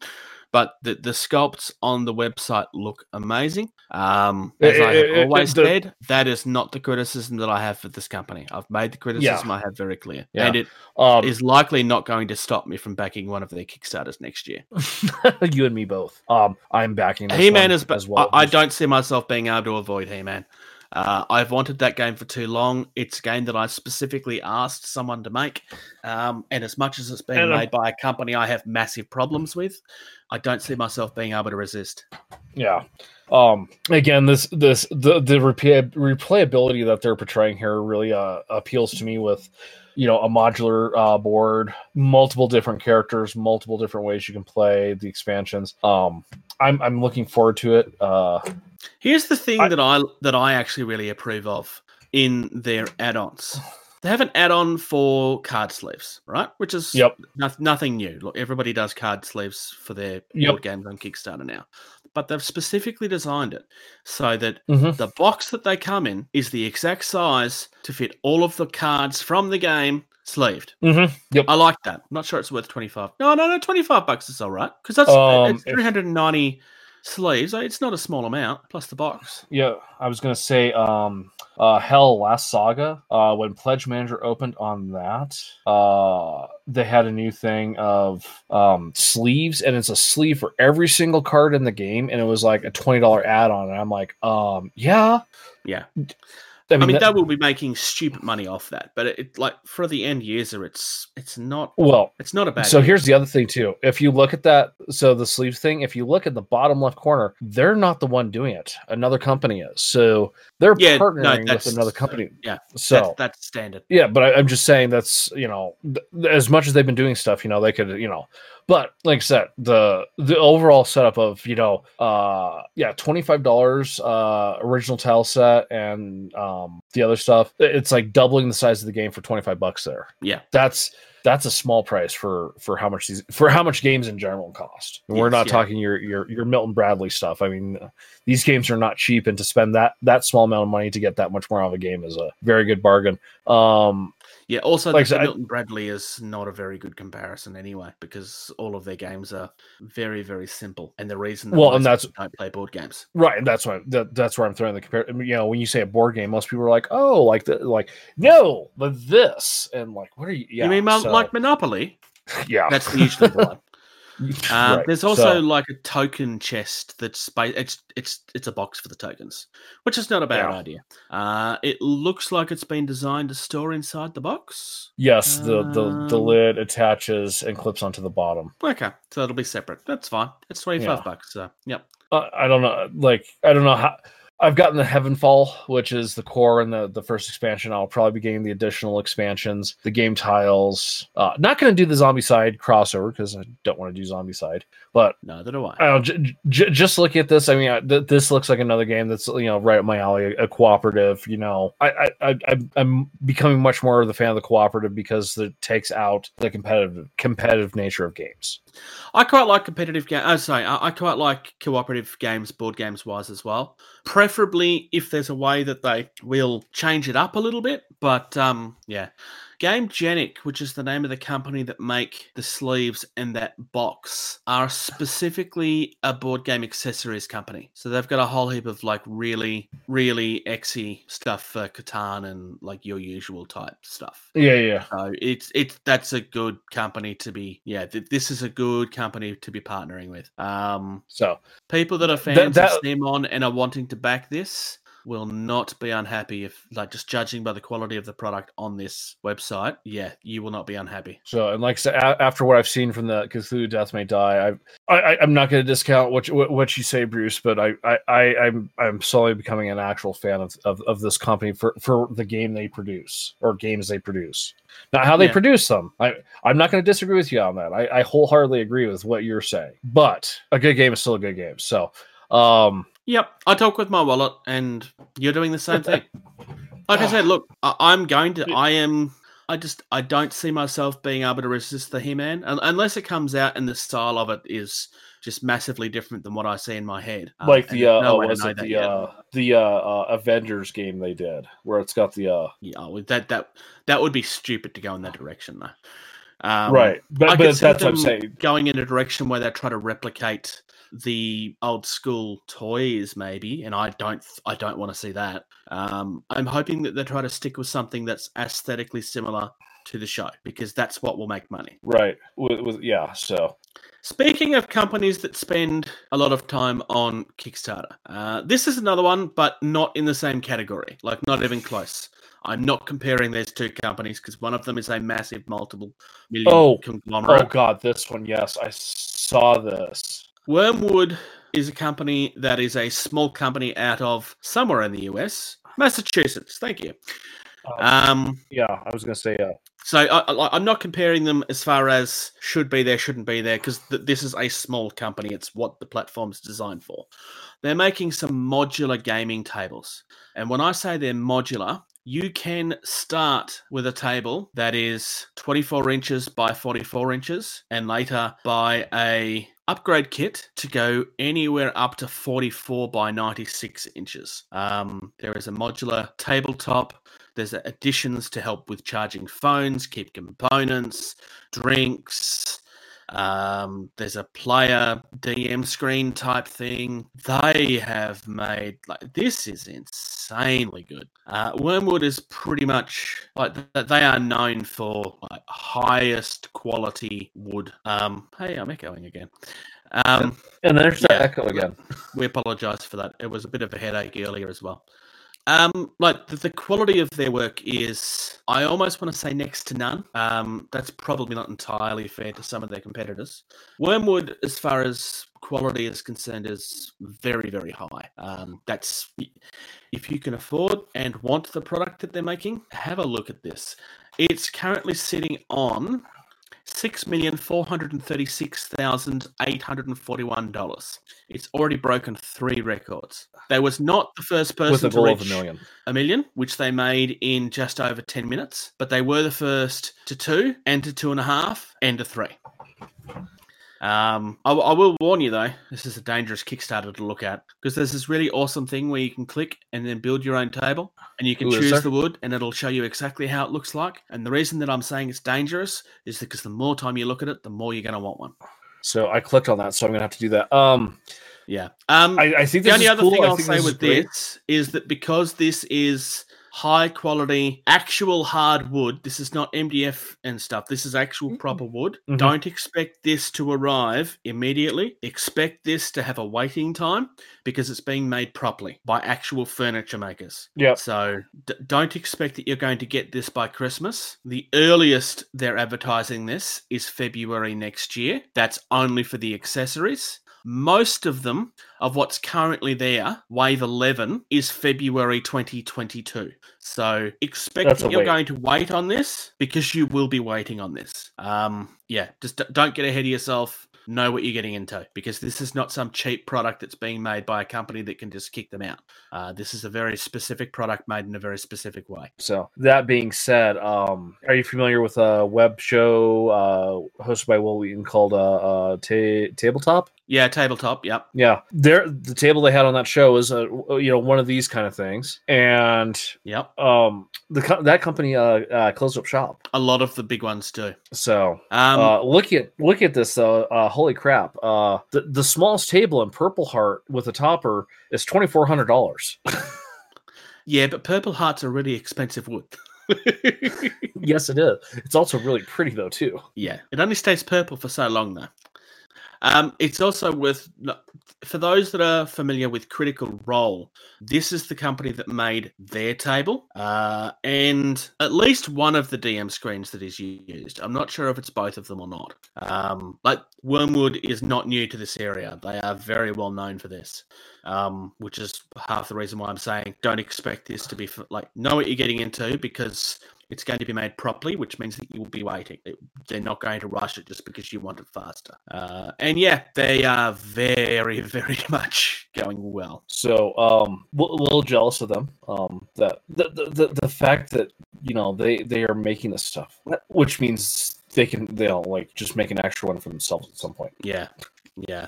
but the, the sculpts on the website look amazing. Um, as I have
Eh, eh, eh,
always
the-
said, that is not the criticism that I have for this company. I've made the criticism I have very clear,
Yeah.
and it
Um,
is likely not going to stop me from backing one of their Kickstarters next year.
you and me both. Um, I'm backing
He Man
as well.
I, I don't see myself being able to avoid He Man. Uh, I've wanted that game for too long. It's a game that I specifically asked someone to make, um, and as much as it's been
And, um,
made by a company I have massive problems with, I don't see myself being able to resist.
Yeah. Um again this this the the replay, replayability that they're portraying here really uh appeals to me with you know a modular uh board multiple different characters multiple different ways you can play the expansions um i'm i'm looking forward to it uh
Here's the thing
I-
that I that I actually really approve of in their add-ons. They have an add-on for card sleeves, right? Which is
Yep.
no- nothing new. Look, everybody does card sleeves for their
Yep.
board games on Kickstarter now, but they've specifically designed it so that
Mhm.
the box that they come in is the exact size to fit all of the cards from the game sleeved.
Mm-hmm. Yep.
I like that. I'm not sure it's worth 25. No, no, no, 25 bucks is all right because that's
Um,
it's
if-
390 sleeves. so It's not a small amount plus the box.
yeah i was gonna say um uh hell last saga uh when pledge manager opened on that uh they had a new thing of um sleeves and it's a sleeve for every single card in the game and it was like a $20 add-on and i'm like um yeah
Yeah.
I
I
mean,
mean,
that-
they will be making stupid money off that, but it, it like for the end user, it's it's not
well
it's not a bad.
so
deal.
here's the other thing too if you look at that so the sleeves thing if you look at the bottom left corner they're not the one doing it another company is so they're
Yeah,
partnering
that's-
with another company
yeah,
so
that's, that's standard.
Yeah, but I, I'm just saying that's you know th- as much as they've been doing stuff, you know they could you know, but like I said, the the overall setup of you know uh yeah twenty five dollars uh original tile set and um the other stuff it's like doubling the size of the game for twenty five bucks there.
Yeah.
that's that's a small price for for how much these for how much games in general cost. We're not
yeah.
talking your your your Milton Bradley stuff. I mean, these games are not cheap, and to spend that that small amount of money to get that much more out of a game is a very good bargain. Um,
Yeah. Also,
Like I
the,
I-
Milton Bradley is not a very good comparison anyway, because all of their games are very very simple, and the reason that
Well, and that's-
don't play board games.
Right, and that's why that, that's where I'm throwing the compare. You know, when you say a board game, most people are like, "Oh, like the like no, but this," and like, what are you? Yeah,
you mean
so-
like Monopoly?
yeah,
That's usually the one. Um,
Right,
There's also
so-
like a token chest that's it's it's it's a box for the tokens, which is not a bad
Yeah.
idea. Uh, it looks like it's been designed to store inside the box.
yes, the, the the
Um,
lid attaches and clips onto the bottom.
Okay, so it'll be separate. That's fine. It's twenty five
Yeah.
bucks. So yep.
Uh, I don't know, like I don't know how. I've gotten the Heavenfall, which is the core and the the first expansion. I'll probably be getting the additional expansions, the game tiles. Uh, not going to do the Zombicide crossover because I don't want to do Zombicide. But
Neither do I.
I don't, j- j- just look at this. I mean, I, th- this looks like another game that's you know right up my alley, a, a cooperative. You know, I, I, I I'm- I'm becoming much more of the fan of the cooperative because it takes out the competitive competitive nature of games.
I quite like competitive games. Oh, sorry, I, I quite like cooperative games, board games wise as well. Preferably if there's a way that they will change it up a little bit. But um, yeah, Gamegenic, which is the name of the company that make the sleeves and that box, are specifically a board game accessories company. So they've got a whole heap of like really, really exy stuff for Catan and like your usual type stuff.
Yeah, yeah.
So it's it's that's a good company to be. Yeah, th- this is a good company to be partnering with. Um,
So
people that are fans
that-
of CMON and are wanting to back this will not be unhappy if, like, just judging by the quality of the product on this website. Yeah, you will not be unhappy.
So, and like I said, a- after what I've seen from the Cthulhu Death May Die, I've, I, I, I'm not going to discount what you, what what you say, Bruce, but I, I, I, I'm, I'm slowly becoming an actual fan of, of, of this company for, for the game they produce or games they produce, not how they
Yeah.
produce them. I, I'm not going to disagree with you on that. I, I wholeheartedly agree with what you're saying, but a good game is still a good game. So, um,
Yep, I talk with my wallet, and you're doing the same thing. Like I said, look, I, I'm going to. I am. I just. I don't see myself being able to resist the He-Man un- unless it comes out and the style of it is just massively different than what I see in my head. Um,
like the, uh,
no
uh,
to
was it the, uh, the, uh, uh, Avengers game they did where it's got the, uh,
Yeah, that that that would be stupid to go in that direction, though. Um,
right. But,
I
but
see
that's what I'm
them
saying.
Going in a direction where they try to replicate the old school toys, maybe, and I don't, I don't want to see that. Um, I'm hoping that they try to stick with something that's aesthetically similar to the show because that's what will make money.
Right. With, with yeah. So
Speaking of companies that spend a lot of time on Kickstarter, uh, this is another one, but not in the same category, like not even close. I'm not comparing these two companies because one of them is a massive multiple million
Oh,
conglomerate.
oh god, this one. Yes, I saw this.
Wyrmwood is a company that is a small company out of somewhere in the US, Massachusetts. Thank you.
Uh,
Um,
yeah, I was gonna say. Uh,
so I, I, I'm not comparing them as far as should be there, shouldn't be there, because th- this is a small company. It's what the platform's designed for. They're making some modular gaming tables, and when I say they're modular, you can start with a table that is 24 inches by 44 inches, and later by a upgrade kit to go anywhere up to 44 by 96 inches. Um, there is a modular tabletop. There's additions to help with charging phones, keep components, drinks. Um, there's a player DM screen type thing. They have made like this is insanely good. Uh, Wyrmwood is pretty much like th- they are known for like highest quality wood. Um, hey, I'm echoing again. Um,
and there's the
Yeah.
echo again.
we apologize for that. It was a bit of a headache earlier as well. Um, like the, the quality of their work is, I almost want to say next to none. Um, that's probably not entirely fair to some of their competitors. Wyrmwood, as far as quality is concerned, is very, very high. Um, that's if you can afford and want the product that they're making, have a look at this. It's currently sitting on six million four hundred and thirty-six thousand eight hundred and forty-one dollars. It's already broken three records. They was not the first person
With a
to reach
of a million.
a million, which they made in just over ten minutes, but they were the first to two, and to two and a half, and to three. Um, I, I will warn you though, this is a dangerous Kickstarter to look at because there's this really awesome thing where you can click and then build your own table, and you can
Ooh,
choose the wood, and it'll show you exactly how it looks like. And the reason that I'm saying it's dangerous is because the more time you look at it, the more you're going to want one.
So I clicked on that, so I'm gonna have to do that. Um,
Yeah. Um,
I, I think
the only other
cool.
thing I'll say with
great.
this is that because this is high quality, actual hard wood. This is not MDF and stuff. This is actual proper wood.
Mhm.
Don't expect this to arrive immediately. Expect this to have a waiting time because it's being made properly by actual furniture makers.
Yep.
So d- don't expect that you're going to get this by Christmas. The earliest they're advertising this is February next year. That's only for the accessories. Most of them, of what's currently there, Wave 11, is February 2022. So expect you're
wait.
going to wait on this because you will be waiting on this. Um, yeah, just don't get ahead of yourself. Know what you're getting into because this is not some cheap product that's being made by a company that can just kick them out. Uh, this is a very specific product made in a very specific way.
So that being said, um, are you familiar with a web show uh, hosted by Wil Wheaton called uh, uh, Ta- Tabletop?
Yeah, tabletop. Yep.
Yeah, there the table they had on that show was uh, you know one of these kind of things, and
Yep.
um, the co- that company uh, uh, closed up shop.
A lot of the big ones do.
So
Um,
uh, look at look at this though. Uh, holy crap! Uh, the the smallest table in Purple Heart with a topper is twenty four hundred dollars.
yeah, but Purple Heart's a really expensive wood.
yes, it is. It's also really pretty though too.
yeah, it only stays purple for so long though. Um, it's also worth for those that are familiar with Critical Role. This is the company that made their table, uh, and at least one of the DM screens that is used. I'm not sure if it's both of them or not. Um, like Wyrmwood is not new to this area; they are very well known for this. um, which is half the reason why I'm saying don't expect this to be f- like know what you're getting into because it's going to be made properly, which means that you will be waiting. It- They're not going to rush it just because you want it faster. Uh, and yeah, they are very, very much going well.
So um, a little jealous of them. Um, that the, the the fact that you know they they are making this stuff, which means they can they'll like just make an extra one for themselves at some point.
Yeah, yeah.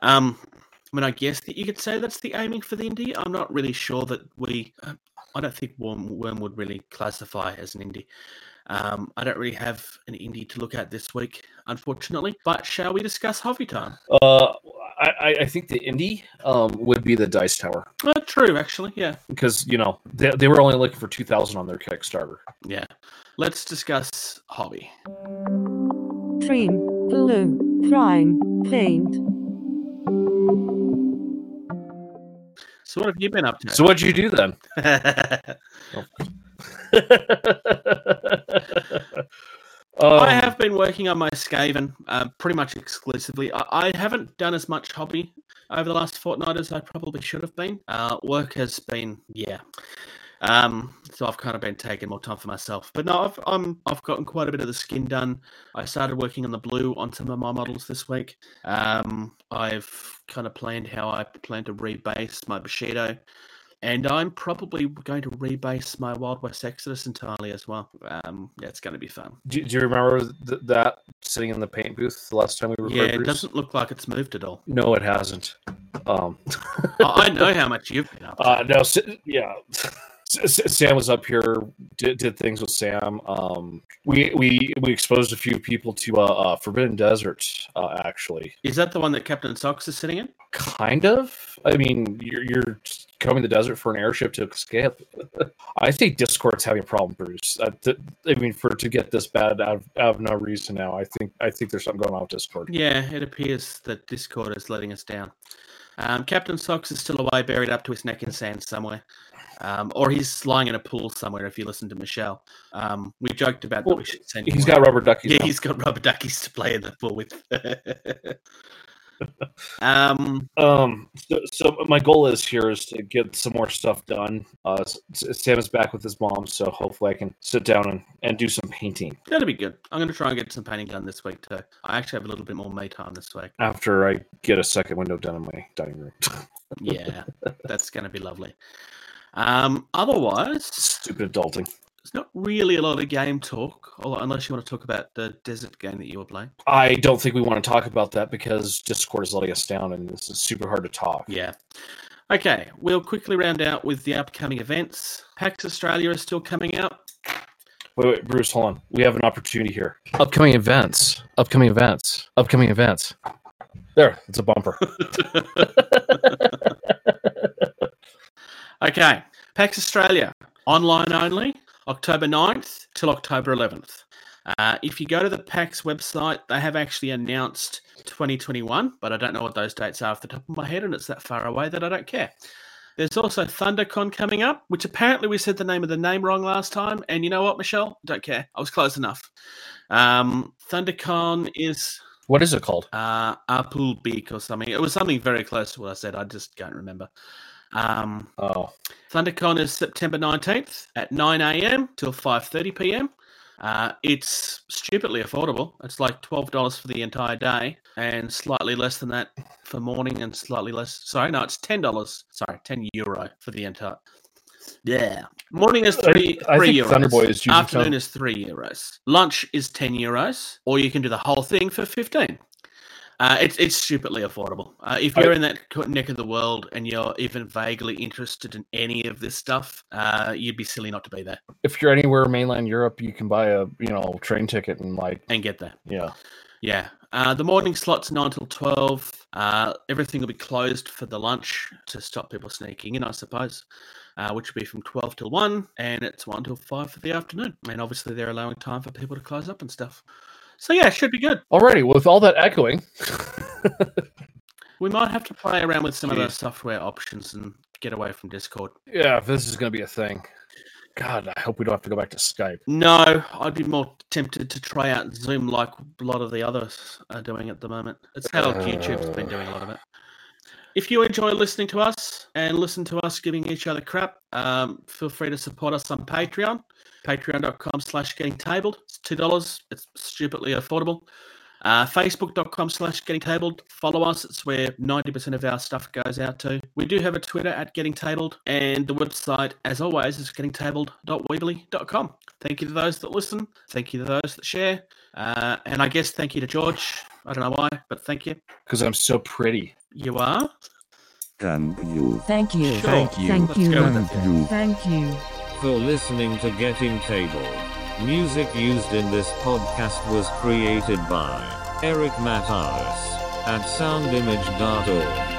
Um, I mean, I guess that you could say that's the aiming for the indie. I'm not really sure that we. I don't think Worm, Wyrmwood really classify as an indie. Um, I don't really have an indie to look at this week, unfortunately. But shall we discuss Hobby Time?
Uh, I I- I think the indie um would be the Dice Tower
Uh, true, actually. Yeah,
because you know they they were only looking for two thousand on their Kickstarter.
yeah. Let's discuss Hobby.
Dream, glue, prime, paint.
So, what have you been up to?
So what'd you do then? Um,
I have been working on my Skaven uh, pretty much exclusively. I, I haven't done as much hobby over the last fortnight as I probably should have been. Uh, work has been, yeah. Um, so I've kind of been taking more time for myself. But no, I've I'm, I've gotten quite a bit of the skin done. I started working on the blue on some of my models this week. Um, I've kind of planned how I plan to rebase my Bushido. And I'm probably going to rebase my Wild West Exodus entirely as well. Um, yeah, it's going to be fun.
do, do you remember th- that sitting in the paint booth the last time we were?
Yeah, it doesn't look like it's moved at all.
No, it hasn't. Um,
I know how much you've been up. to.
uh, no, yeah. Sam was up here, did, did things with Sam. Um, we we we exposed a few people to uh, uh, Forbidden Desert. Uh, actually,
Is that the one that Captain Socks is sitting in?
kind of. I mean, you're you're coming to the desert for an airship to escape. I think Discord's having a problem, Bruce. I, th- I mean, for to get this bad out of, out of no reason now, I think I think there's something going on with Discord.
Yeah, it appears that Discord is letting us down. Um, Captain Socks is still away, buried up to his neck in sand somewhere. Um, or he's lying in a pool somewhere. If you listen to Michelle, um, we joked about
Well,
that we should send.
He's got rubber duckies.
Yeah,
now.
he's got rubber duckies to play in the pool with. um,
Um, so, so my goal is here is to get some more stuff done. Uh, Sam is back with his mom, so hopefully I can sit down and, and do some painting
that'll be good. I'm going to try and get some painting done this week too. I actually have a little bit more me time this week.
after I get a second window done in my dining room.
Yeah, that's going to be lovely. Um, otherwise,
Stupid adulting.
It's not really a lot of game talk, unless you want to talk about the desert game that you were playing.
I don't think we want to talk about that because Discord is letting us down, and this is super hard to talk.
Yeah. Okay, we'll quickly round out with the upcoming events. PAX Australia is still coming out.
Wait, wait, Bruce, hold on. We have an opportunity here. Upcoming events. Upcoming events. Upcoming events. There, it's a bumper.
Okay, PAX Australia. online only, October 9th till October 11th. Uh, if you go to the PAX website, they have actually announced 2021, but I don't know what those dates are off the top of my head, and it's that far away that I don't care. There's also ThunderCon coming up, which apparently we said the name of the name wrong last time. And you know what, Michelle? Don't care. I was close enough. Um, ThunderCon is
What is it called?
uh, Apple Beak or something. It was something very close to what I said. I just can't remember. Um,
Oh,
ThunderCon is September 19th at 9 a.m. till 5:30 p.m. Uh, it's stupidly affordable. It's like twelve dollars for the entire day, and slightly less than that for morning, and slightly less. Sorry, no, it's ten dollars. Sorry, ten euro for the entire. Yeah, morning is three
I
three
think
euros.
Thunderboy is
Afternoon
some-
is three euros. Lunch is ten euros, or you can do the whole thing for fifteen. Uh, it's it's stupidly affordable. Uh, if you're in that neck of the world and you're even vaguely interested in any of this stuff, uh, you'd be silly not to be there
if you're anywhere mainland Europe, you can buy a you know train ticket and like
and get there.
yeah.
Yeah. Uh, the morning slot's nine till twelve. Uh, everything will be closed for the lunch to stop people sneaking in, I suppose. Uh, which will be from twelve till one, and it's one till five for the afternoon. And obviously, they're allowing time for people to close up and stuff. So yeah, it should be good.
Alrighty, with all that echoing,
We might have to play around with some of
Jeez.
those software options and get away from Discord.
yeah, if this is gonna be a thing. God, I hope we don't have to go back to Skype.
No, I'd be more tempted to try out Zoom like a lot of the others are doing at the moment. It's how YouTube's been doing a lot of it. If you enjoy listening to us and listen to us giving each other crap, um, feel free to support us on Patreon. Patreon.com slash getting tabled. It's $2. It's stupidly affordable. Uh, Facebook.com slash getting tabled. Follow us. It's where 90% of our stuff goes out to. We do have a Twitter at getting tabled, and the website, as always, is gettingtabled.weebly.com. Thank you to those that listen. Thank you to those that share. Uh, and I guess thank you to George. I don't know why, but thank you.
Because I'm so pretty.
You are.
Thank you.
Thank you.
Sure.
Thank you.
Thank
Let's
you.
go with.
Thank you.
Thank you.
For listening to Getting Tabled. Music used in this podcast was created by Eric Matthews at soundimage.org.